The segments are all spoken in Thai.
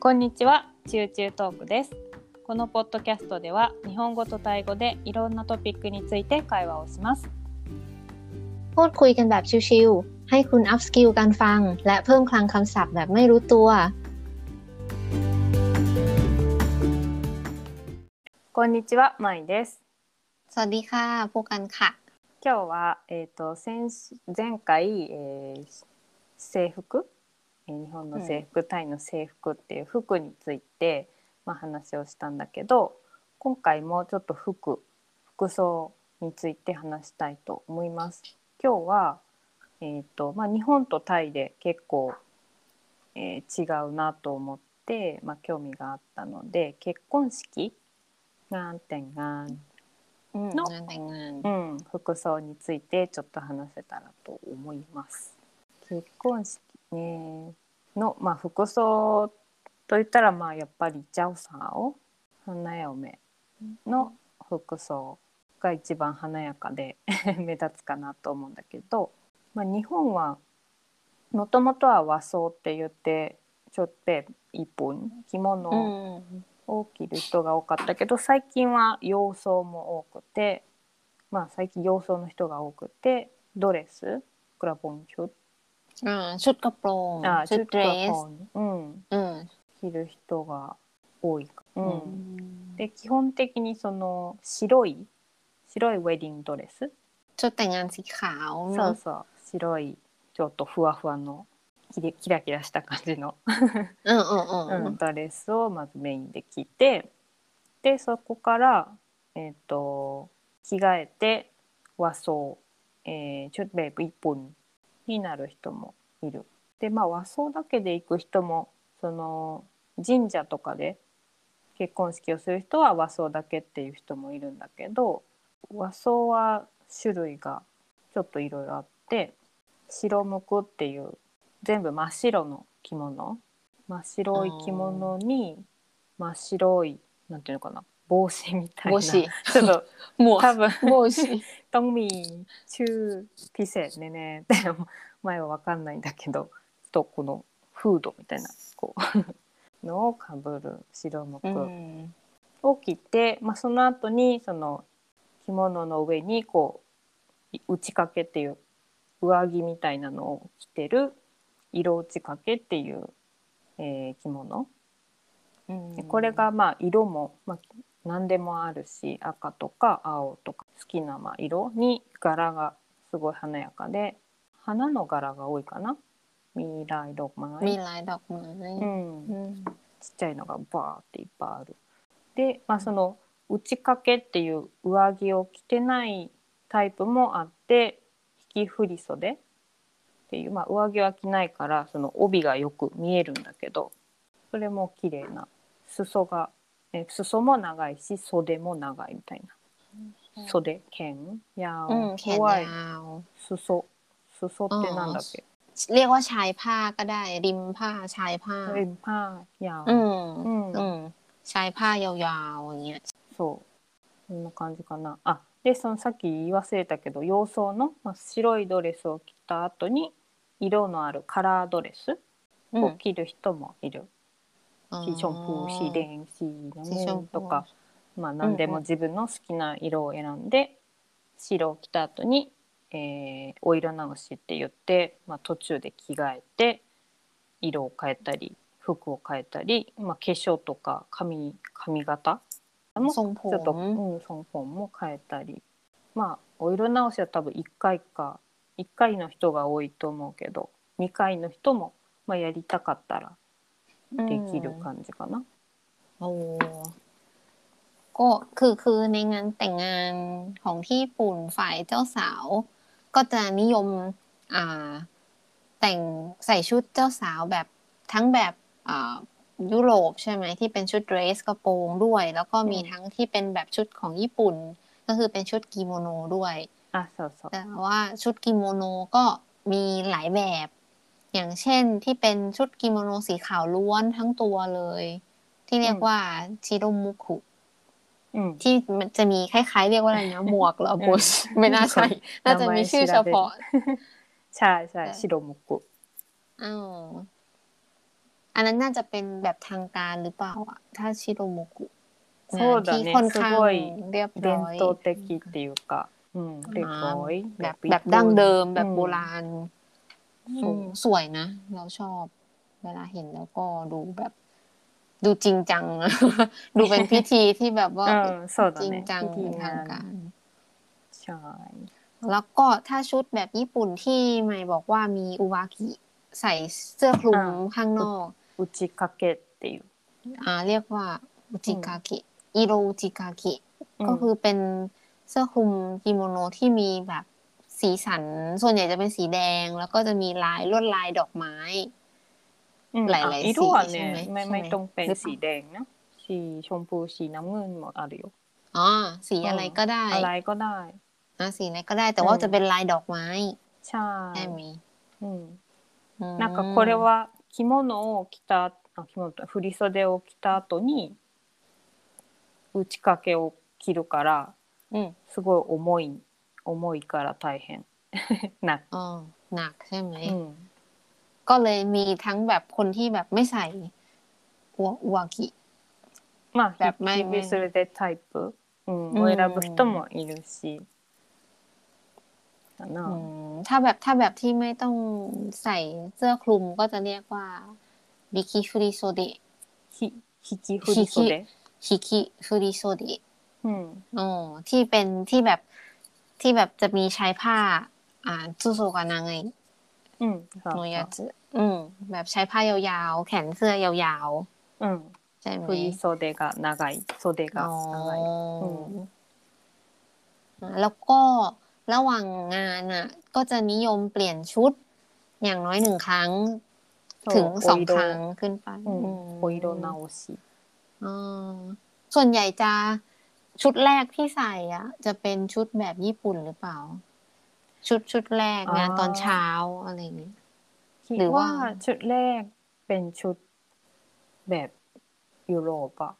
こんにちは、チューチュートークです。このポッドキャストでは日本語とタイ語でいろんなトピックについて会話をします。พูดคุยกันแบบชิวๆให้คุณอัพสกิลการฟังและเพิ่มคลังคำศัพท์แบบไม่รู้ตัวこんにちは、まいです。สวัสดีค่ะพวกกันค่ะ今日は、えーと、先前回、えー、制服 日本の制服、うん、タイの制服っていう服について、まあ、話をしたんだけど今回もちょっと服服装について話したいと思います。今日は、えーとまあ、日本とタイで結構、えー、違うなと思って、まあ、興味があったので結婚式？がんてんがん。の、うん、うん、服装についてちょっと話せたらと思います。結婚式ね。の、まあ、服装といったらまあやっぱりジャオサオを花嫁の服装が一番華やかで 目立つかなと思うんだけど、まあ、日本はもともとは和装って言ってちょっと一本着物を着る人が多かったけど、最近は洋装も多くてまあ最近洋装の人が多くてドレスクラボンチュっ ชุดあชุดกระโปรงあชุดเดรสうんうん着る人が多いうん、で基本的にその白い白いウェディングドレスちょっとงานสีขาวそうそう白いちょっとふわふわのキキラキラした感じのうんうんうん、ドレスをまずメインで着てでそこからえっ、ー、と着替えて和装、えー、ちょっとベ一本 になる人もいる。でまあ和装だけで行く人もその神社とかで結婚式をする人は和装だけっていう人もいるんだけど和装は種類がちょっといろいろあって白むくっていう全部真っ白の着物。真っ白い着物に真っ白いなんていうのかな帽子みたいな。帽子。ちょっと もう多分帽子 ต้องมีชื่อพิเศษแน่ๆแต่前は分かんないんだけどとこのフードみたいなこうのをかぶる白むくを着て、まあ、その後にその着物の上にこう打ち掛けっていう上着みたいなのを着てる色打ち掛けっていう、えー、着物、うん、これがまあ色も、まあ、 何でもあるし赤とか青とか好きな色に柄がすごい華やかで花の柄が多いかな。未来ドマイ未来ドマイ、うん、ちっちゃいのがバーっていっぱいある。で、まあ、その打ち掛けっていう上着を着てないタイプもあって引き振り袖。っていう、まあ、上着は着ないからその帯がよく見えるんだけどそれも綺麗な裾がえ裾も長いし袖も長いみたいな袖剣や怖い裾裾ってなんだっけเรียกว่าชายผ้าก็ได้ริมผ้าชายผ้าริมผ้ายาวอืมอืมชายผ้ายาวๆอย่างเงี้ยそうこんな感じかなあでそのさっき言い忘れたけど洋装の、まあ、白いドレスを着た後に色のあるカラードレスを着る人もいる。シ ションプー、シレン、シーナムとか、まあ何でも自分の好きな色を選んで、白を着た後に、えー、お色直しって言って、まあ、途中で着替えて色を変えたり服を変えたり、まあ、化粧とか髪髪型もちょっと、うん、ソンも変えたりまあお色直しは多分1回か1回の人が多いと思うけど2回の人も、まあ、やりたかったらできる感じかな。โอ้ก็คือคือในงานแต่งงานของที่ญี่ปุ่นฝ่ายเจ้าสาว ก็จะนิยมอ่าแต่งใส่ชุดเจ้าสาวแบบทั้งแบบอ่ายุโรปใช่ไหมที่เป็นชุดเดรสกระโปรงด้วย แล้วก็มีทั้งที่เป็นแบบชุดของญี่ปุ่น ก็คือเป็นชุดกิโมโนด้วยอ่ะแต่ว่าชุดกิโมโนก็มีหลายแบบ อย่างเช่นที่เป็นชุดกิโมโนสีขาวล้วนทั้งตัวเลย ที่เรียกว่าชิโรมุคุที่มันจะมีคล้ายๆ เรียกว่าอะไรนะหมวกหรอบุชไม่น่าใช่น่าจะมีชื่อเฉพาะ ใช่ใช่ชิโรมุกุอ้าวอันนั้นน่าจะเป็นแบบทางการหรือเปล่าอะ ถ้าชิโรมุกุที่ค่อนข้างเรียบร้อยโตเตกิติวกะเรียบร้อยแบบแบบดั้งเดิมแบบโบราณ สวยนะ เราชอบ เวลาเห็นแล้วก็ดูแบบ ดูจริงจัง ดูเป็นพิธีที่แบบว่าจริงจังเป็นทางการใช่แล้วก็ถ้าชุดแบบญี่ปุ่นที่ไม่บอกว่ามีอุวากิใส่เสื้อคลุมข้างนอกอุจิกาเกะเตียวอ่า เรียกว่าอุจิกาเกะอิโรอุจิกาเกะก็คือเป็นเสื้อคลุมกิโมโนที่มีแบบ สีสัน ส่วนใหญ่จะเป็นสีแดง แล้วก็จะมีลายลวดลายดอกไม้ うん หลายๆ あ色は สีใช่ไหม ねไม่ ใช่ไหม ไม่ต้องเป็น หรือเปล่า สีแดงนะสีชมพูสีน้ำเงินもあるよ อ๋อสีอะไรก็ได้ อะไรก็ได้ อ่ะสีไหนก็ได้ แต่ว่า อืม จะเป็นลายดอกไม้ ใช่ ใช่ไหม うん อืม なんかこれは着物を着たあ着物と振り袖を着た後に打ち掛けを着るから อืม すごい重い 重いから大変หนัก อ๋อหนักใช่ไหม うん ก็เลยมีทั้งแบบคนที่แบบไม่ใส่อุวอุวากิ まあแบบไม่ 日 ไม่ 々それでタイプ、うんうんを選ぶ人もいるしかな、 อืมถ้าแบบถ้าแบบที่ไม่ต้องใส่เสื้อคลุมก็จะเรียกว่าบิคิฟริโซเดะ ひ引き振り袖ฮิคิฟริโซเดะ うん อ๋อที่เป็นที่แบบ ที่แบบจะมีใช้ผ้า อ่าซูซูกันนางไงอืมโนยาจิอืม แบบใช้ผ้ายาวๆ แขนเสื้อยาวๆ อืมใช่ไหมโซเดกะนากายโซเดกะนากายแล้วก็ระหว่างงานอะ ก็จะนิยมเปลี่ยนชุด อย่างน้อยหนึ่งครั้ง ถึงสองครั้งขึ้นไปโอิโดนาโอชิส่วนใหญ่จะ ชุดแรกที่ใส่อ่ะ จะเป็นชุดแบบญี่ปุ่นหรือเปล่า ชุดชุดแรกงานตอนเช้าอะไรอย่างเงี้ย คิด หรือว่า ว่าชุดแรกเป็นชุดแบบยุโรปอะ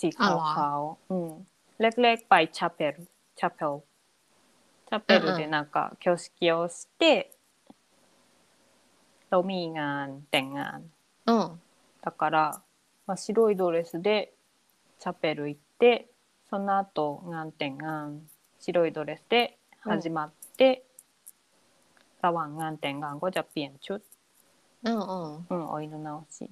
สี อ๋อ ขาว เหรอ ขาวๆอืมแรกๆไปチャペルチャペルチャペルでなんか挙式をしてเรามีงานแต่งงาน อ๋อ だから、まあ、白いドレスでチャペル行って その後งานแต่งงาน白いドレスで始まって、ระหว่างงานแต่งงานก็จะเปลี่ยนชุด อ๋ออ๋อ うん、お色直し。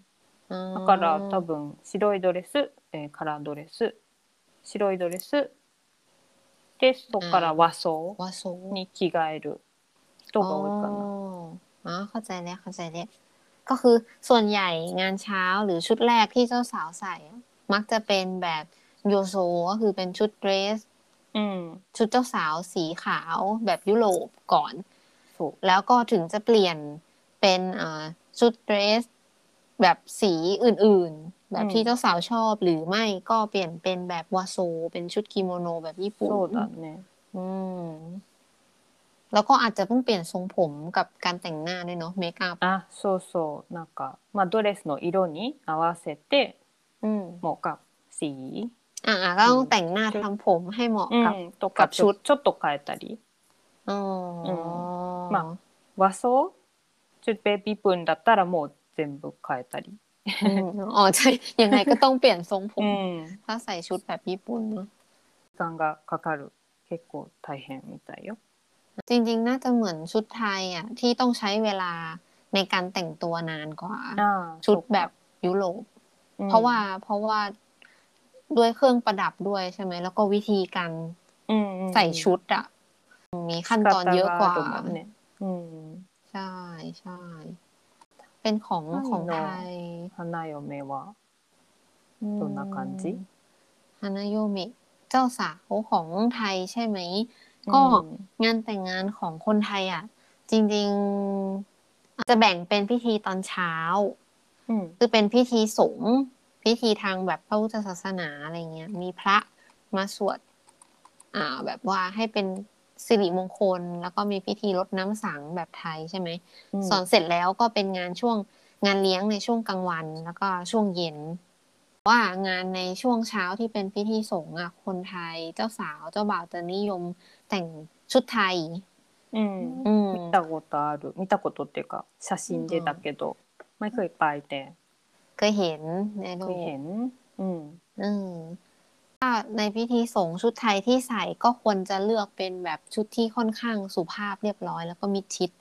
อ๋อ だから多分白いドレス、えーカラードレス、白いドレスでそこから和装 วาโซ に着替える人が多いかな。 อ๋อเข้าใจแล้วเข้าใจแล้วก็คือส่วนใหญ่งานเช้าหรือชุดแรกที่เจ้าสาวใส่อะมักจะเป็นแบบ โยโซก็คือเป็นชุดเดรส うん、 ชุดเจ้าสาวสีขาวแบบยุโรปก่อน そう。 แล้วก็ถึงจะเปลี่ยนเป็นอ่าชุดเดรส แบบสีอื่นๆ แบบ อืม ที่เจ้าสาวชอบหรือไม่ก็เปลี่ยนเป็นแบบวาโซ เป็นชุดกิโมโนแบบญี่ปุ่น そうだね。 อืมแล้วก็อาจจะต้องเปลี่ยนทรงผมกับการแต่งหน้าด้วยเนาะเมคอัพ あ、そうそう。なんか、まあ、ドレスの色に合わせて อืม เหมาะกับสี อ่าก็ต้องแต่งหน้าทำผมให้เหมาะ う กับ ん、とกั か บ ち ชุ ょ ด ちょっと変えたり。 อ๋ออ んま和装ちょっとベビープーンだったらもう全部変えたり。 อืมอ๋อใช่ ยังไงก็ต้องเปลี่ยนทรงผม うん。 ถ้าใส่ชุดแบบญี่ปุ่นเนาะ 時間がかかる。結構大変みたいよ。 จริงๆ น่าจะเหมือนชุดไทยอ่ะ ที่ต้องใช้เวลาในการแต่งตัวนานกว่า ああ ชุด そっか แบบยุโรป うん เพราะว่าเพราะว่า ด้วยเครื่องประดับด้วยใช่ไหม แล้วก็วิธีการใส่ชุดอะมีขั้นตอนเยอะกว่าเนี่ยใช่ใช่เป็นของของไทยฮานายโยเมวะตัวนักการจิฮานายโยเมะเจ้าสาวของไทยใช่ไหม ก็งานแต่งงานของคนไทยอะ จริง ๆ จะแบ่งเป็นพิธีตอนเช้าคือเป็นพิธีสงฆ์ พิธีทางแบบพระพุทธศาสนาอะไรเงี้ย มีพระมาสวด อ่า แบบว่าให้เป็นสิริมงคล แล้วก็มีพิธีรดน้ำสังแบบไทยใช่ไหม うん สอนเสร็จแล้วก็เป็นงานช่วงงานเลี้ยงในช่วงกลางวัน แล้วก็ช่วงเย็น ว่างานในช่วงเช้าที่เป็นพิธีสงฆ์อ่ะ คนไทยเจ้าสาวเจ้าบ่าวจะนิยมแต่งชุดไทย うん。 อืม 見たことある。見たことっていうか、写真でだけど、毎回いっぱいいて。 เคยเห็นในรูเคยปเห็น อืมอืมถ้าในพิธีสงฆ์ชุดไทยที่ใส่ก็ควรจะเลือกเป็นแบบชุดที่ค่อนข้างสุภาพเรียบร้อย แล้วก็มิดชิด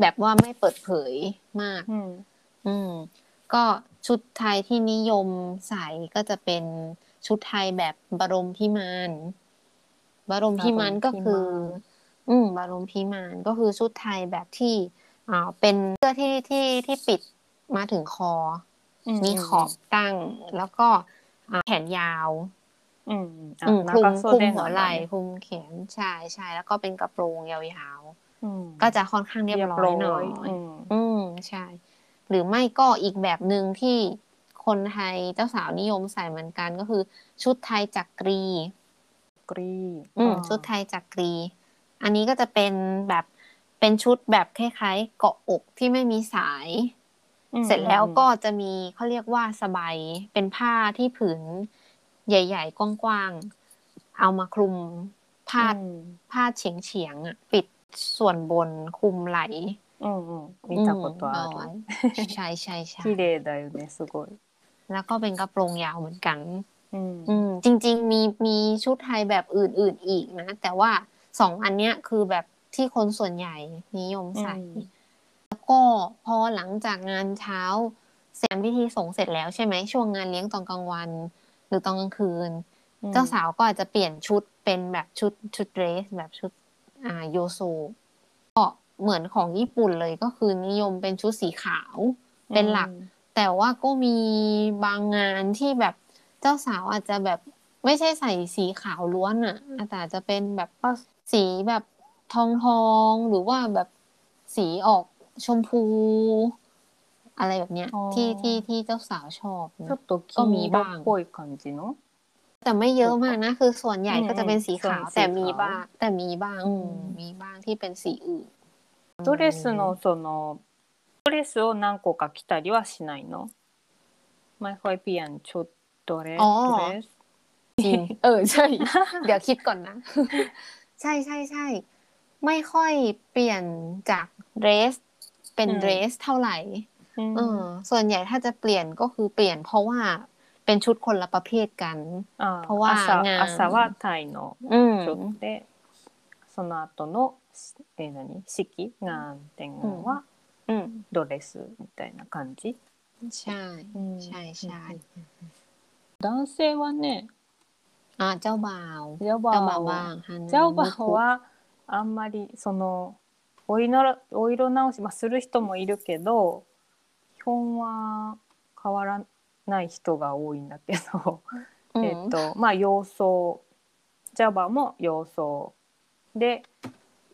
แบบว่าไม่เปิดเผยมาก อืมอืมก็ชุดไทยที่นิยมใส่ก็จะเป็นชุดไทยแบบบรมพิมานบรมพิมานก็คือ อืมบรมพิมานก็คือชุดไทยแบบที่อ่าเป็นเสื้อที่ที่ที่ปิดมาถึงคอ มีขอบตั้ง แล้วก็แขนยาวอืมคลุมคลุมหัวไหล่คลุมแขนชายชายแล้วก็เป็นกระโปรงยาวๆก็จะค่อนข้างเรียบร้อยหน่อยอืมใช่ หรือไม่ก็อีกแบบหนึ่งที่คนไทยเจ้าสาวนิยมใส่เหมือนกันก็คือ ชุดไทยจักรี กรีอืมชุดไทยจักรี อันนี้ก็จะเป็นแบบเป็นชุดแบบคล้ายๆเกาะอกที่ไม่มีสาย เสร็จแล้วก็จะมีเขาเรียกว่าสบายเป็นผ้าที่ผืนใหญ่ ๆ กว้างๆ เอามาคลุมผ้าผ้าเฉียงๆปิดส่วนบนคลุมไหลอืมมีตะกดตัวใช่ใช่ใช่ที่เดย์ได้อยู่เนี่ยสุแล้วก็เป็นกระโปรงยาวเหมือนกันอืมจริง ๆ มีมีชุดไทยแบบอื่น ๆ อีกนะ แต่ว่าสองอันเนี้ยคือแบบที่คนส่วนใหญ่นิยมใส่ ก็พอหลังจากงานเช้าเสร็จพิธีสงฆ์เสร็จแล้วใช่ไหมช่วงงานเลี้ยงตอนกลางวัน หรือตอนกลางคืนอืมเจ้าสาวก็อาจจะเปลี่ยนชุดเป็นแบบชุดชุดเดรส แบบชุดอ่าโยโซก็เหมือนของญี่ปุ่นเลยก็คือนิยมเป็นชุดสีขาวเป็นหลัก แต่ว่าก็มีบางงานที่แบบเจ้าสาวอาจจะแบบไม่ใช่ใส่สีขาวล้วนอะแต่อาจจะเป็นแบบสีแบบทองทองๆหรือว่าแบบสีออก ชมพู อะไรแบบเนี้ย อ๋อ ที่ที่ที่เจ้าสาวชอบ ちょ นะ っとก็มี 金色 บ้าง っぽい感じの แต่ไม่เยอะมากนะ คือส่วนใหญ่ก็จะเป็นสีขาว อืม แต่ สีขาว มีบ้าง แต่มีบ้าง อืม อืมมีบ้างที่เป็นสีอื่น ドレスのそのドレスを何個か着たりはしないのไม่ค่อยเปลี่ยนชุดドレス อ๋อ ドレス จริง เออใช่ เดี๋ยวคิดก่อนนะ ใช่ใช่ใช่ไม่ค่อยเปลี่ยนจากเดรส เป็นเดรสเท่าไหร่เออส่วนใหญ่ถ้าจะเปลี่ยนก็คือเปลี่ยนเพราะว่าเป็นชุดคนละประเภทกันเพราะว่างานอาสาวะไทยのชุดเでその後のえ何式งานแต่งงานはドレスみたいな感じใช่ใช่ใช่男性はねあジャオバオジャオバオじาบ่าวはあんまりそのお色お色直し、まあ、する人もいるけど基本は変わらない人が多いんだけど、 อืม えっとまあ洋装ジャバも洋装で、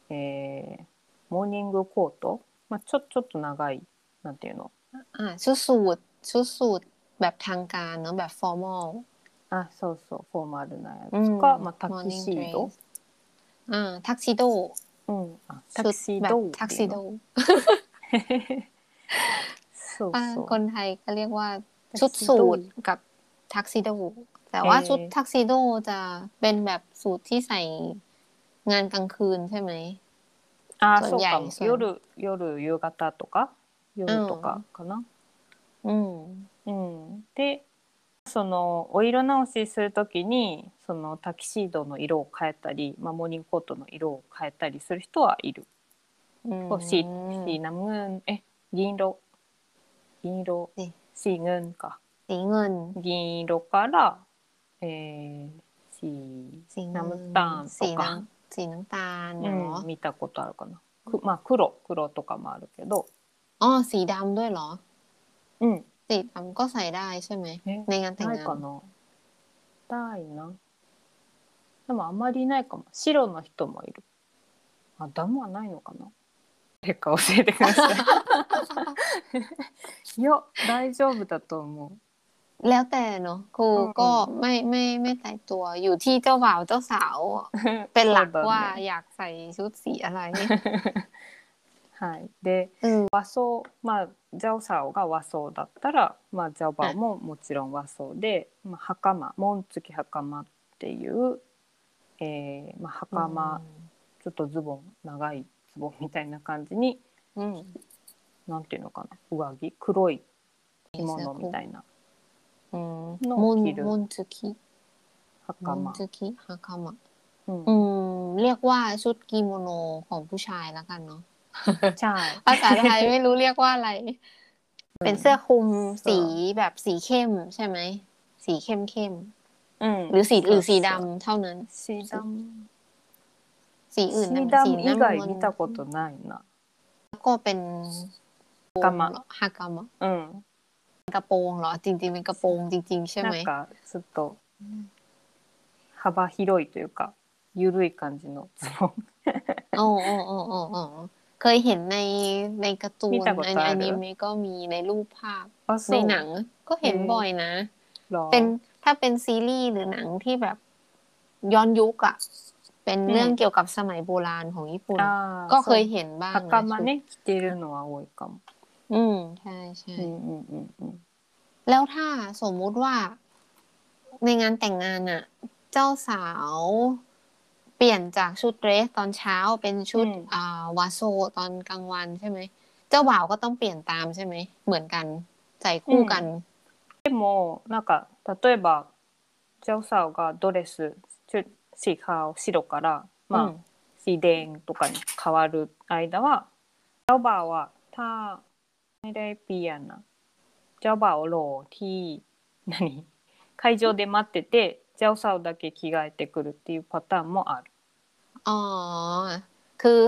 えーモーニングコート、まあ、ちょちょっと長いなんていうの อ่าชุดสูทชุดสูทแบบทางการเนอะแบบ formal あそうそうフォーマルなやうんつか、まあ、タキ morning シード dress อ่าทักซิโ ด うん、あタ ชุ キ ด シ แบ ー บ ド ทักซิโด そう อ่า そう คนไทยก็เรียกว่า ทักซิโด ชุดสูทกับทักซิโด แต่ว่า เอ่อ ชุดทักซิโดจะเป็นแบบสูทที่ใส่งานกลางคืนใช่ไหม あそうそうかもそう夜夜夕方とか夜とかかな、 อืม うんでそのお色直しする時に そのタキシードの色を変えたり、まあ、モーニングコートの色を変えたりする人はいる。 อืม こうสีสีน้ำเงินえ銀色銀色えสีเงินか สีเงิน 銀色から、えー、สี สีเงิน น้ำตาล สี とか น้ำสีน้ำตาล う เนาะ ん、見たことあるかな。くまあ黒黒とかもあるけど、 อ๋อสีดำด้วยเหรอ うん、 สีดำก็ใส่ได้ใช่ไหม え ในงานแต่ง ない งา か น な。ないな。 でもあんまりいないかも。白の人もいる。あ、ダムはないのかな。誰か教えてください。いや、大丈夫だと思う。 แล้วแต่เนาะครู อืม ก็ไม่ไม่ไม่ตายตัวอยู่ที่เจ้าบ่าวเจ้าสาว เป็นหลัก そうだね ว่าอยากใส่ชุดสีอะไร はい。で、 เออ 和装、まあ、ジャオサオが和装だったら、まあ、ジャバももちろん和装で、まあ、袴、紋付き袴っていう、 えーまあ、袴、ちょっとズボン、長いズボンみたいな感じに、 อืม なんていうのかな、上着、黒い 着物みたいなうんのมุน 着る มุนซุกิมุน 袴 ซุกิฮากามะ うん อืม เรียกว่าชุดกิโมโนของผู้ชายแล้วกันเนาะ ใช่ ภาษาไทยไม่รู้เรียกว่าอะไร เป็นเสื้อคลุมสีแบบสีเข้มใช่ไหม สีเข้มเข้ม うん ๆ หรือสีหรือสี そうそう ดำเท่านั้น สีดำ สีอื่น สี น่ะสี ดำ以 น้ำ 外 เงิน 見たことないな แล้วก็เป็น กามะ ฮากามะ うん กระโปรงเหรอ จริง ๆ เป็นกระโปรงจริง ๆ ใช่ไหม なんかちょっと幅広いというか緩い感じのズボン โอ้โอ้โอ้โอ้โอ้เคยเห็นในในการ์ตู 見 น たこと ใน ある อนิเมะก็มีในรูปภาพ あ ในหนังก็เห็น เออ บ่อยนะ หรอ เป็น ถ้าเป็นซีรีส์หรือหนังที่แบบย้อนยุคอะเป็นเรื่อง อืม เกี่ยวกับสมัยโบราณของญี่ปุ่น あー ก็เคย そう เห็นบ้างนะ 袴ね着てるのは多いかも。 อืมใช่ใช่ うんうんうんうん。 แล้วถ้าสมมุติว่าในงานแต่งงานอะเจ้าสาว เปลี่ยนจากชุดเดรสตอนเช้าเป็นชุด อืม อ่าวาโซตอนกลางวันใช่ไหม เจ้าบ่าวก็ต้องเปลี่ยนตามใช่ไหม เหมือนกัน ใส่คู่กัน でもなんか 例えばジャオサオがドレスちょシカを白からまあ、うんสีแดงとかに変わる間はเจ้าบ่าวอะถ้าไม่ได้เปลี่ยนอะเจ้าบ่าวรอที่何会場で待っててジャオサオだけ着替えてくるっていうパターンもある。 อ๋อ คือ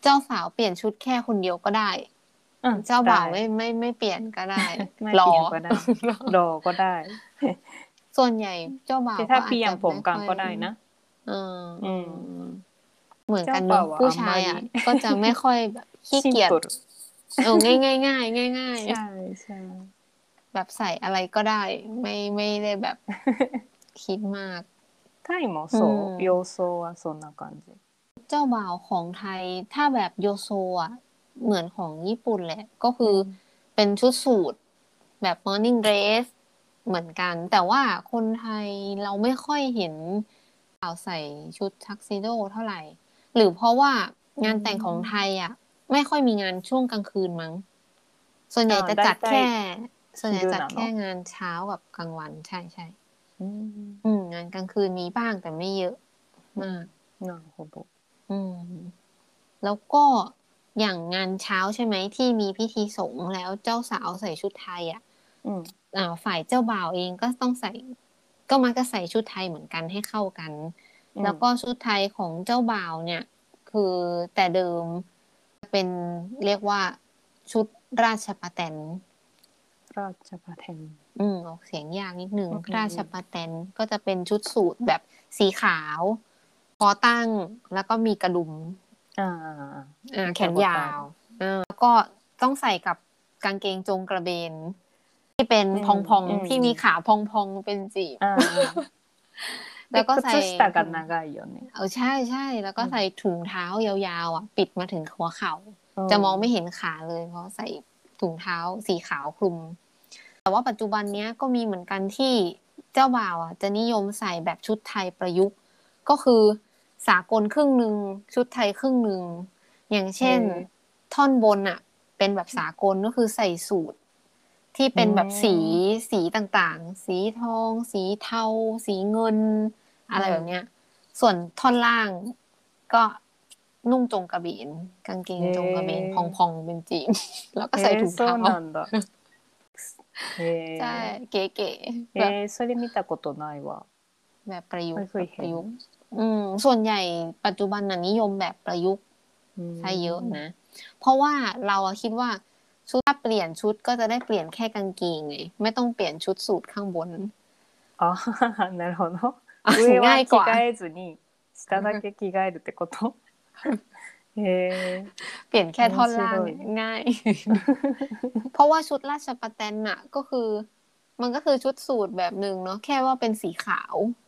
เจ้าสาวเปลี่ยนชุดแค่คนเดียวก็ได้ うん、 เจ้าบ่าวไม่ไม่ไม่เปลี่ยนก็ได้รอก็ได้รอก็ได้ ส่วนใหญ่เจ้าบ่าวถ้าเปียงผมกลางก็ได้นะอืมเหมือนกันผู้ชายอะก็จะไม่ค่อยขี้เกียจเออง่ายง่ายง่ายง่ายง่ายใช่ใช่แบบใส่อะไรก็ได้ ไม่ไม่ได้แบบคิดมากใช่หมอโซโยโซอะโซนละก่นจเจ้าบ่าวของไทยถ้าแบบโยโซอะ เหมือนของญี่ปุ่นแหละ ก็คือเป็นชุดสูทแบบ morning dress เหมือนกัน แต่ว่าคนไทยเราไม่ค่อยเห็นเอาใส่ชุดทักซิโดเท่าไหร่ หรือเพราะว่างานแต่งของไทยอะ ไม่ค่อยมีงานช่วงกลางคืนมั้ง ส่วนใหญ่จะจัดแค่ ส่วนใหญ่จัดแค่งานเช้ากับกลางวันใช่ใช่อืมงานกลางคืนมีบ้างแต่ไม่เยอะมากนอนโหบอืมแล้วก็ อย่างงานเช้าใช่ไหมที่มีพิธีสงฆ์แล้วเจ้าสาวใส่ชุดไทยอะうんอ่าฝ่ายเจ้าบ่าวเองก็ต้องใส่ ก็มักจะใส่ชุดไทยเหมือนกันให้เข้ากัน แล้วก็ชุดไทยของเจ้าบ่าวเนี่ย คือแต่เดิมเป็นเรียกว่าชุดราชประแตนราชประแทนอืมออกเสียงยากนิดนึงอืมราชประแตนก็จะเป็นชุดสูทแบบสีขาวคอตั้งแล้วก็มีกระดุมอ่าอ่ามี แขนยาวแล้ก็ต้องใส่กับกางเกงจงกระเบน ที่เป็นพองพองที่มีขาพองพองเป็นจีบแล้วก็ใส่ตักันนากายเนเออใช่ใช่แล้วก็ใส่ถุงเท้ายาวๆอะปิดมาถึงหัวเข่า จะมองไม่เห็นขาเลย เพราะใส่ถุงเท้าสีขาวคลุม แต่ว่าปัจจุบันเนี้ยก็มีเหมือนกันที่เจ้าบ่าวอะจะนิยมใส่แบบชุดไทยประยุกต์ ก็คือ สากลครึ่งหนึ่งชุดไทยครึ่งหนึ่งอย่างเช่น เออ ท่อนบนอ่ะ เป็นแบบสากลก็คือใส่สูตร ที่เป็นแบบ อืม สีสีต่างๆ สีทอง สีเทา สีเงิน อะไร อืม แบบเนี้ย ส่วนท่อนล่างก็นุ่งจงกระเบนกางเกงจงกระเบน เอ๊ะ พองๆเป็นจีน แล้วก็ใส่ถุง えーそ เท้า うなんだへえ ใช่เก๋ๆแบบ えーそれ見たことないわ แบบประยุกต์ ไม่เคย แบบ เห็น ประยุกต์ อืม ส่วนใหญ่ปัจจุบันน่ะนิยมแบบประยุกต์ うん ใช่เยอะนะ เพราะว่าเราอะคิดว่าชุดถ้าเปลี่ยนชุดก็จะได้เปลี่ยนแค่กางเกงไงไม่ต้องเปลี่ยนชุดสูทข้างบน あなるほどあ上は着ง่ายกว่า 替えずに下だけ着替えるってことへえ เปลี่ยนแค่ท่อนล่าง 面白い เนี่ยง่าย เพราะว่าชุดราชประแตนน่ะ ก็คือ มันก็คือชุดสูทแบบหนึ่งเนาะแค่ว่าเป็นสีขาว うん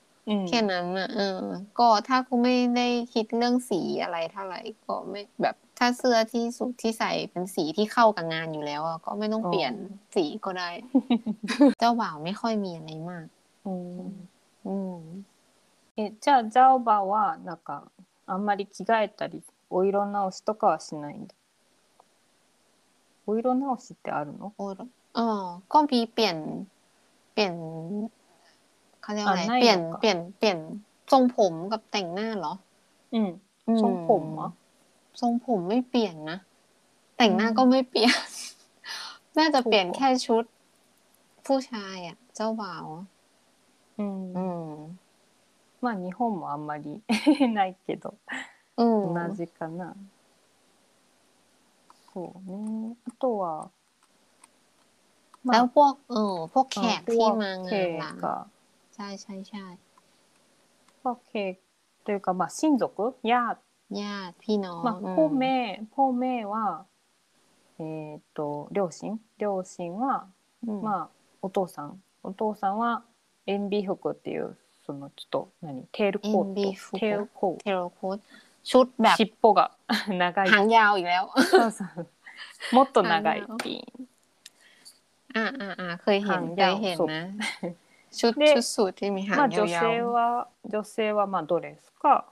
แค่นั้นอ่ะเออ ก็ถ้าคุณไม่ได้คิดเรื่องสีอะไรเท่าไหร่ก็ไม่แบบถ้าเสื้อที่สูทที่ใส่เป็นสีที่เข้ากับงานอยู่แล้วอะก็ไม่ต้องเปลี่ยนสีก็ได้ เจ้าบ่าวไม่ค่อยมีอะไรมาก うんอืม えじゃあジャオバはなんかあんまり着替えたりお色直しとかはしないんだお色直しってあるの โอ้ อ๋อก็มีเปลี่ยน เปลี่ยน เขาเรียกว่าอะไร เปลี่ยน เปลี่ยน เปลี่ยนทรงผมกับแต่งหน้าเหรอ อืมทรงผมเหรอ ทรงผมไม่เปลี่ยนนะ แต่งหน้าก็ไม่เปลี่ยน น่าจะเปลี่ยนแค่ชุด ผู้ชายอ่ะ เจ้าบ่าว うん อืม まあ日本もあんまりないけど อืม 同じかな。そうね。あとは、 แล้วพวก เออ พวกแขก พ ที่ วก มาง เค านล่ะ が ใช่ใช่ใช่ พวกเคというかまあ親族や、 ญาติพี่น้อง まあ、 อืม พ่อแม่พ่อแม่はえっ、と両親両親は อืม まあお父さんお父さんは塩ビ服っていうそのちょっと何テールコー塩ビト服テールコー เทโรโคดชุดแบบ ト尻尾が長い หางยาวอีกแล้ว そうそうもっと長いあのピン อ่าอ่าอ่าเคยเห็น หาง เค ยาวย เห็น สุด นะ ชุด で ชุดสูทที่มีหาง まあ女 ยาว 性は女性はまあドレスか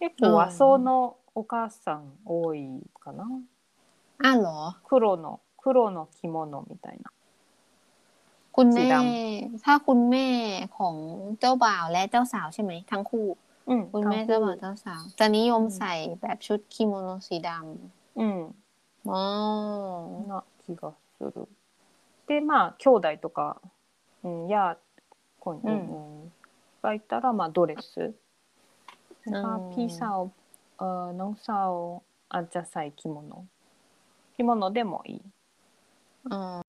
結構和装のお母さん多いかな、 ๆอ้าวเหรอ 黒の黒の着物みたいな คุณแม่ สีด ถ้าคุณแม่ของเจ้าบ่าวและเจ้าสาวใช่ไหมทั้งคู่ うん คุณแม่ ทั้ง เจ้า คู่ บ่าวเจ้าสาว จะนิยม อืม ใส่แบบชุดกิโมโนสีด うんำอ๋อ な気がするでまあ兄弟とか、 うん、やこう、うんうんがいたらまあドレスうんまあพี่สาวเอ่อน้องสาวอาจจะใส่着物着物でもいい อ๋อ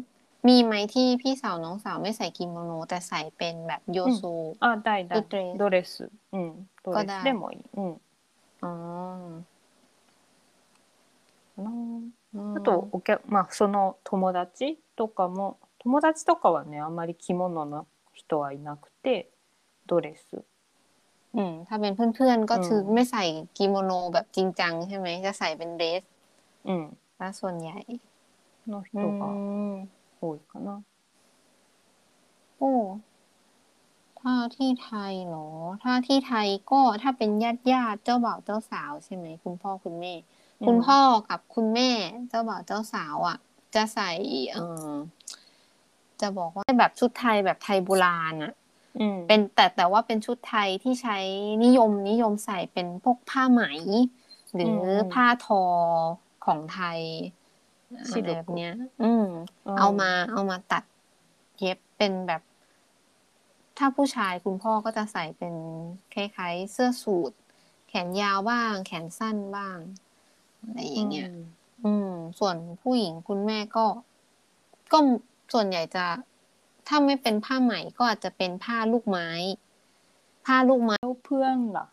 มีไหมที่พี่สาวน้องสาวไม่ใส่กิโมโน แต่ใส่เป็นแบบโยซู あだいだいドレスドレスうんドレก็ได้ スでもいいうん อ๋อ かなอืม あとお客まあその友達とかも 友達とかはねあんまり着物の人はいなくてドレス อืม ถ้าเป็นเพื่อนๆก็ อืม คือไม่ใส่กิโมโนแบบจริงจังใช่ไหม จะใส่เป็นเดรส うん ซะส่วนใหญ่ の人 อื が ม 多いかな。 โอ้ ถ้าที่ไทยเหรอ ถ้าที่ไทยก็ถ้าเป็นญาติญาติๆเจ้าบ่าวเจ้าสาวใช่ไหม คุณพ่อคุณแม่ คุณพ่อกับคุณแม่ เจ้าบ่าวเจ้าสาวอ่ะ จะใส่เออ จะบอกว่าแบบชุดไทยแบบไทยโบราณอะうん、เป็นแต่แต่ว่าเป็นชุดไทยที่ใช้นิยมนิยมใส่เป็นพวกผ้าไหม หรืออมผ้าทอของไทยชิอะไรโดกุแบบเนี้ย อืม เอามาเอามาตัดเย็บเป็นแบบ ถ้าผู้ชายคุณพ่อก็จะใส่เป็นคล้ายๆเสื้อสูทแขนยาวบ้าง แขนสั้นบ้างอะไรอย่างเงี้ย อืม ส่วนผู้หญิงคุณแม่ก็ก็ ส่วนใหญ่จะถ้าไม่เป็นผ้าไหมก็อาจจะเป็นผ้าลูกไม้ ผ้าลูกไม้ลูกเพื่องเหรอ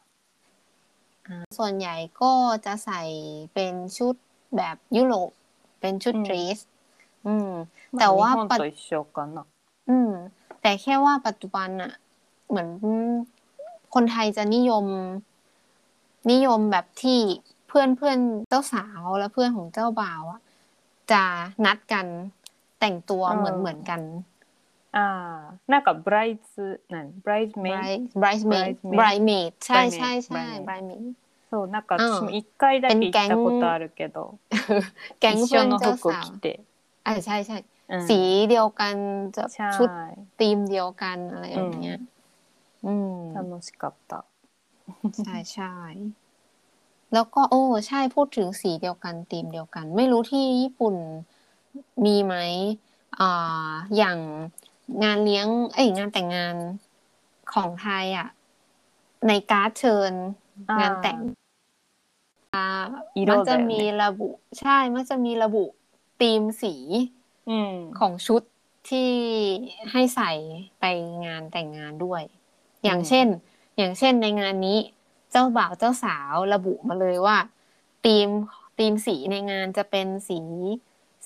ส่วนใหญ่ก็จะใส่เป็นชุดแบบยุโรปเป็นชุดดรีสอืม แต่ว่าปัจจุบันอืม แต่แค่ว่าปัจจุบันอะเหมือนคนไทยจะนิยม นิยมแบบที่เพื่อนเพื่อนเจ้าสาวและเพื่อนของเจ้าบ่าวอะจะนัดกัน แต่งตัวเหมือนเหมือนกัน ああ、なんかブライズ、何ブライズメイ bride bridesmaid bridesmaid bridesmaid ใช่ใช่ bridesmaid ใช่ bridesmaid そう、なんかうん私も一回だけ行ったことあるけど、 แก๊ง 一 เพื่อ 緒 น の เจ้า 服 สาว 着て。 อ่าใช่ใช่ うん สีเดียวกันจะ ใช่ ชุดธีมเดียวกันอะไรแบบเนี้ย อืม 楽しかった。 ใช่ใช่ แล้วก็ โอ้ ใช่พูดถึงสีเดียวกันธีมเดียวกัน ไม่รู้ที่ญี่ปุ่น มีไหมอ่าอย่างงานเลี้ยง เอ้ยงานแต่งงานของไทยอะ ในการ์ดเชิญ งานแต่งมันจะมีระบุ ใช่มันจะมีระบุธีมสีของชุดที่ให้ใส่ไปงานแต่งงานด้วย อย่างเช่น อย่างเช่นในงานนี้ เจ้าบ่าวเจ้าสาวระบุมาเลยว่าธีมธีมสีในงานจะเป็นสี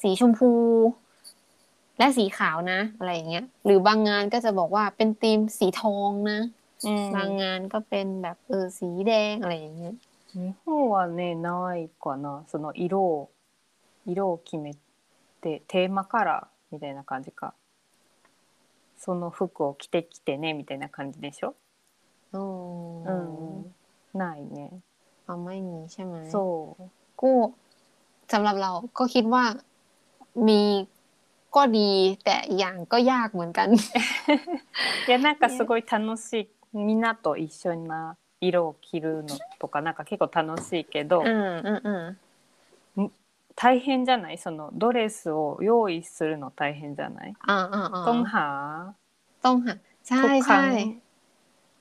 สีชมพู และสีขาวนะ อะไรอย่างเงี้ย หรือบางงานก็จะบอกว่าเป็นธีมสีทองนะ うんบางงานก็เป็นแบบเออสีแดงอะไรอย่างเงี้ย 日本はねないかなその色を色を決めてテーマカラーみたいな感じかその服を着てきてねみたいな感じでしょ โอ้ うんないね เอาไม่มีใช่ไหม そう ก็สำหรับเราก็คิดว่า มี ก็ดี แต่อีกอย่างก็ยากเหมือนกัน いやなんかすごい楽しいみんなと一緒な色を着るのとかなんか結構楽しいけど、อืมอืมอืม 大変じゃないそのドレスを用意するの大変じゃない อ่าอ่าอ่า ต้องหา ต้องหาใช่ ทุกครั้ ใช่ ง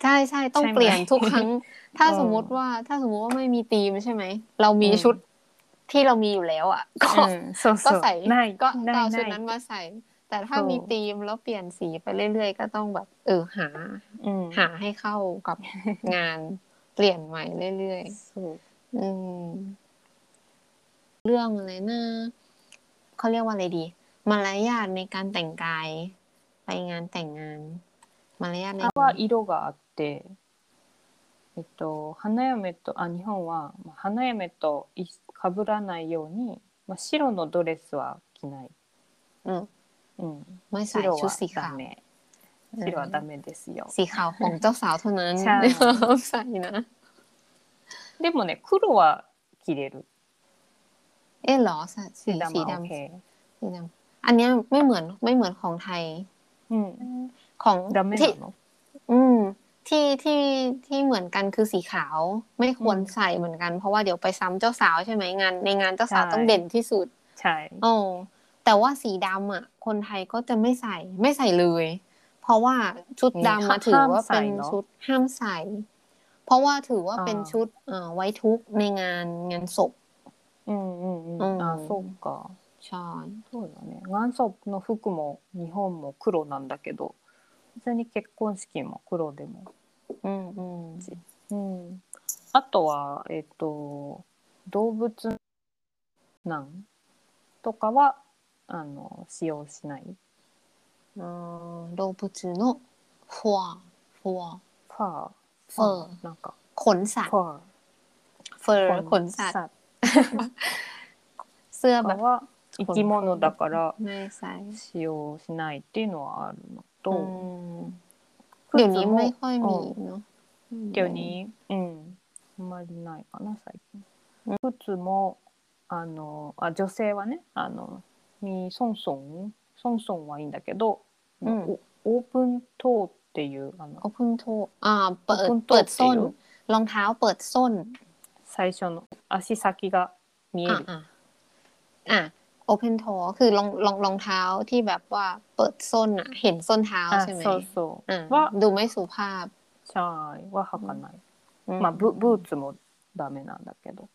ใช่ใช่ต้อง ใช่ไหม เปลี่ยนทุกครั้ง ถ้า เออ สมมติว่าถ้าสมมติว่าไม่มีธีมใช่ไหม เรามี อืม ชุด ที่เรามีอยู่แล้วอ่ะ ก็ うんそう ก็ そう ใส่ ない ก็ก็ ない เอา な ชุด い นั้นมาใส่ แต่ถ้า ถูก มีธีมแล้วเปลี่ยนสีไปเรื่อยๆ ก็ต้องแบบ เออหา うん หาให้เข้ากับงานเปลี่ยนใหม่เรื่อย そう ๆ อืม เรื่องอะไรนะเขาเรียกว่าอะไรดี มารยาทในการแต่งกาย ไปงานแต่งงาน มารยาทใน は色があってえっと花嫁とあ日本はまあ花嫁とい かぶらないように、まあ、白のドレスは着ない、 อืม うん、 ไม่ใส่ 白 ชุด は สีขา ダ ว メ白はダメですよ สีขาวของเจ้าสาวเท่านั้น ใช่ ใส่นะ でもね黒は着れる เอ๊ะเหรอใส่สี สี สี ดำ ด は OK ำสีดำอันเนี้ยไม่เหมือนไม่เหมือนของไทย うん ของ ダメ ที่ なの อืม ที่ที่ที่เหมือนกันคือสีขาว ไม่ควร อืม ใส่เหมือนกัน เพราะว่าเดี๋ยวไปซ้ำเจ้าสาวใช่ไหมงาน ในงานเจ้าสาว ใช่ ต้องเด่นที่สุด ใช่ โอ้แต่ว่าสีดำอ่ะ คนไทยก็จะไม่ใส่ ไม่ใส่เลย เพราะว่าชุดดำมาถือว่าเป็นชุดห้ามใส่ เพราะว่าถือว่าเป็นชุดเอ่อไว้ทุกข์ในงานงานศพ うんうんうん、うんあそうか ใช่ そうだね元祖の服も日本も黒なんだけど別に結婚式も黒でも、 อืมอืม うん、あとはえっ、と動物なんとかはあの使用しない เอ่อโดบุจูโนะฟัวฟัว ファーファーなんか ขนสัตว์ ファー เฟอร์ขนสัตว์ เสื้อ と แบ か บ は生き物だから ไม่ใส่ 使用しないっていうのはあるの อื と、 ม 靴 เดี๋ยวนี้ も ไม่ค่อยมี うん เนาะ เดี๋ยวนี้うんあんまりないかな最近靴もあのあ女性はねあのミソンソンソンソンはいいんだけど、うんおオープントーっていうあの โอเพนโทอ่า เปิด オープント เปิ ー ด って ส้ い น う รองเท้าเปิดส้น 最初の足先が見え อ่า る อ่า อ่าโอเพนโทคือรองรองรองเท้าที่แบบว่าเปิดส้นอ่ะ เห็นส้นเท้า あ ใช่ไหม そうそ อ่า うは ดูไม่สุภาพ シャイは履かない、 อื まあブブーツもダメなんだけど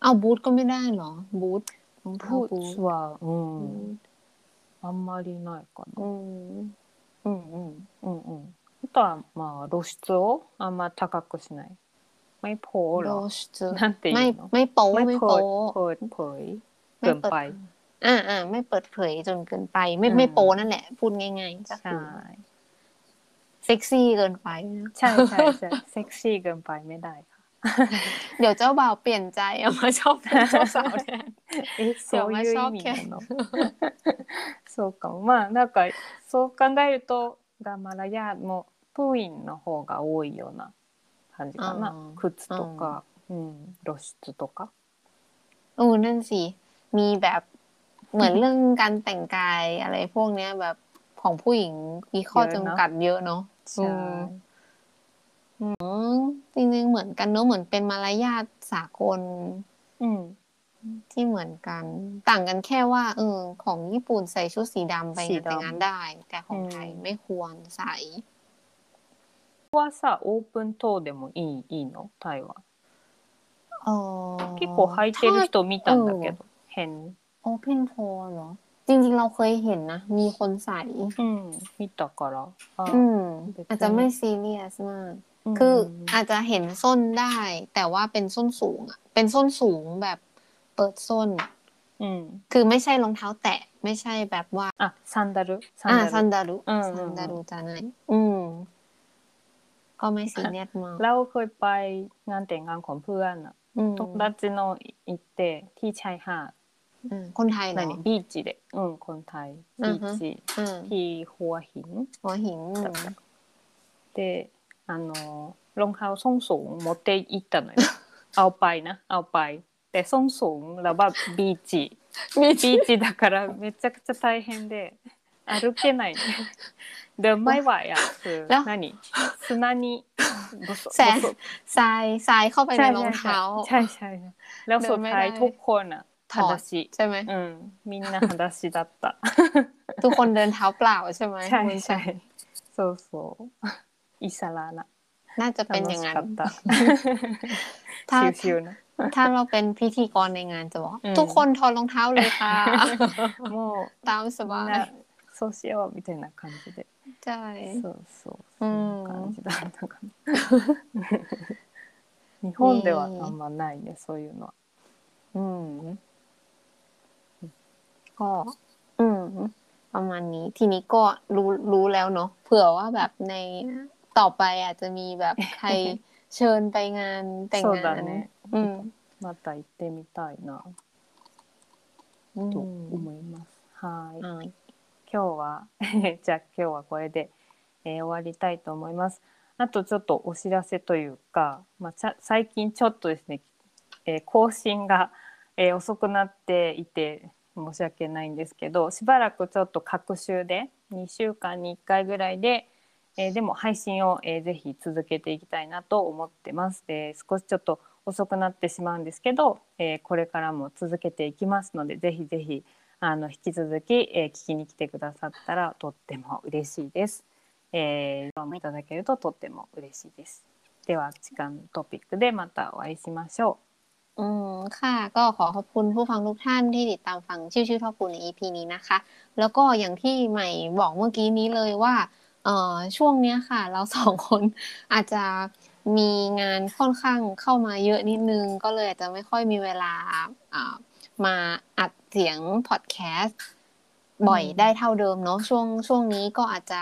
เอาบูทก็ไม่ได้เหรอ บูทรอง ブ เท้าบู ー ท ツはう อื ん、 ม あんまりないかな อืมอืมอืม うんうん。あとはまあ露出をあんま高くしない。ไม่โพ โร หรอ ชจู なんてい ไม่ うの ไม่โป๊ ไม่ ไม่ เปิ โป๊ ดเปิดเผย ไม่ เกิน เปิด ไป อ่าอ่าไม่เปิดเผยจนเกินไป ไม่ อืม ไม่โป๊นั่นแหละ พูดง่ายๆก็คื ใช่ อเซ็กซี่เกินไปนะ ใช่ใช่ใช่เซ็กซี่เกินไปไม่ได้ค่ะ เดี๋ยวเจ้าบ่าวเปลี่ยนใจเอามาชอบเป็นเจ้าสาวแทน えそういう意味なのそうかもまあなんかそう考えるとガマラヤもプーインの方が多いような感じかなうん靴とか、うん、露出とか เออนั่นสิ มีแบบ เหมือนเรื่องการแต่งกายอะไรพวกเนี้ยแบบของผู้หญิงมีข้อจำกัดเยอะเนาะ ใช่ อืมจริงๆเหมือนกันเนอะเหมือนเป็นมารยาทสากล うん ที่เหมือนกัน ต่างกันแค่ว่าเออของญี่ปุ่นใส่ชุดสีดำไป สี งาน ดำ แต่งงานได้ แต่ของ อืม ไทยไม่ควรใส่ はさオープントーでもいいいいのタイは เออ 結構履いてる人見たんだけど変 โอเพนโทเหรอ จริงๆเราเคยเห็นนะ มีคนใส่ うん見たからあ อืม 別に อาจจะไม่ซีเรียสมาก うん คืออาจจะเห็นส้นได้ แต่ว่าเป็นส้นสูงอะเป็นส้นสูงแบบเปิดส้น うん คือไม่ใช่รองเท้าแตะ ไม่ใช่แบบว่า あサンダルサ อ่า ン ซัน ダル ดารุ อืม ซันดารุจะไหนอืม ก็ไม่ซีเรียสมาก เราเคยไปงานแต่งงานของเพื่อนอะ อืม 友達の行ってที่ชายหาด อืม คนไทยเนาะบีจีเด็กอืมคนไทยบีจีที่หัวหิน หัวหินであのรองเท้าส้นสูง持って行ったのよเอาไปนะ เอาไป แต่ส้นสูงแล้วแบบบีจีビーチだからめちゃくちゃ大変で歩けないね。で前はやつ何砂にボソボソทรายทรายเข้าไปในรองเท้าใช่ใช่แล้วสุดท้ายทุกคนอะ ถอ 裸 ด 足 ใช่ไหม うんみんな裸足だった ทุกคนเดินเท้าเปล่าใช่ไหม ใช่ คุณ ใช่そうそうอิสระな น่าจะเป็น 楽 อย่าง し นั้น かった ถ้า ชิวๆนะ ถ้าเราเป็นพิธีกรในงานจะบอก อืม ทุกคนถอดรองเท้าเลยค่ะ もう ตามส み บาย んなそうしようみたいな感じで ใช่ そうそううそんんな感じだったかな日本ではあんまないねそういうのは อืม ก็อืม ประมาณนี้ ทีนี้ก็รู้รู้แล้วเนาะเผื่อว่าแบบในต่อไปอาจจะมีแบบใครเชิญไปงานแต่ง そう งา だ น ね อืม また行ってみたいな อืม と思いますはい อ่า 今日はじゃあ今日はこれで、えー終わりたいと思います。あとちょっとお知らせというか、まあ、ちゃ最近ちょっとですね、えー更新が、えー遅くなっていて 申し訳ないんですけどしばらくちょっと隔週で2週間に1回ぐらいで、えーでも配信を、えーぜひ続けていきたいなと思ってます。で少しちょっと遅くなってしまうんですけど、えーこれからも続けていきますのでぜひぜひあの引き続き、えー聞きに来てくださったらとっても嬉しいです。えー、どうもいただけるととっても嬉しいです。では時間トピックでまたお会いしましょう อืมค่ะ ก็ขอขอบคุณผู้ฟังทุกท่านที่ติดตามฟังชื่อชื่อทอปูใน EP นี้นะคะ แล้วก็อย่างที่ใหม่บอกเมื่อกี้นี้เลยว่าเอ่อช่วงเนี้ยค่ะ เราสองคนอาจจะมีงานค่อนข้างเข้ามาเยอะนิดนึง ก็เลยอาจจะไม่ค่อยมีเวลาอ่ามาอัดเสียงพอดแคสต์บ่อยได้เท่าเดิมเนาะช่วงช่วงนี้ก็อาจจะ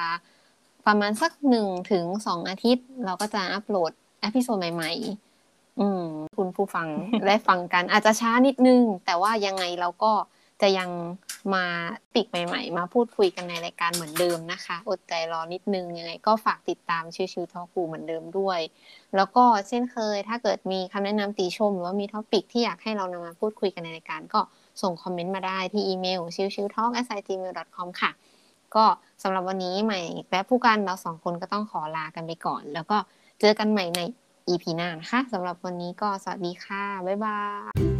ประมาณสักหนึ่งถึงสองอาทิตย์ เราก็จะ upload episode ใหม่ ๆ อืมคุณผู้ฟังได้ฟังกัน อาจจะช้านิดนึง แต่ว่ายังไงเราก็จะยังมี topic ใหม่ ๆ มาพูดคุยกันในรายการเหมือนเดิมนะคะ อดใจรอนิดนึงยังไงก็ฝากติดตามชื่อชื่อทอกูเหมือนเดิมด้วย แล้วก็เช่นเคย ถ้าเกิดมีคำแนะนำติชม หรือว่ามี topic ที่อยากให้เรานำมาพูดคุยกันในรายการ ก็ส่ง comment มาได้ที่อีเมลชิวชิวทอ k s i g m a i l com ค่ะ ก็สำหรับวันนี้ใหม่และผู้กันเราสองคนก็ต้องขอลากันไปก่อน แล้วก็เจอกันใหม่ใน EP หน้านะคะสำหรับวันนี้ก็สวัสดีค่ะ บ๊ายบาย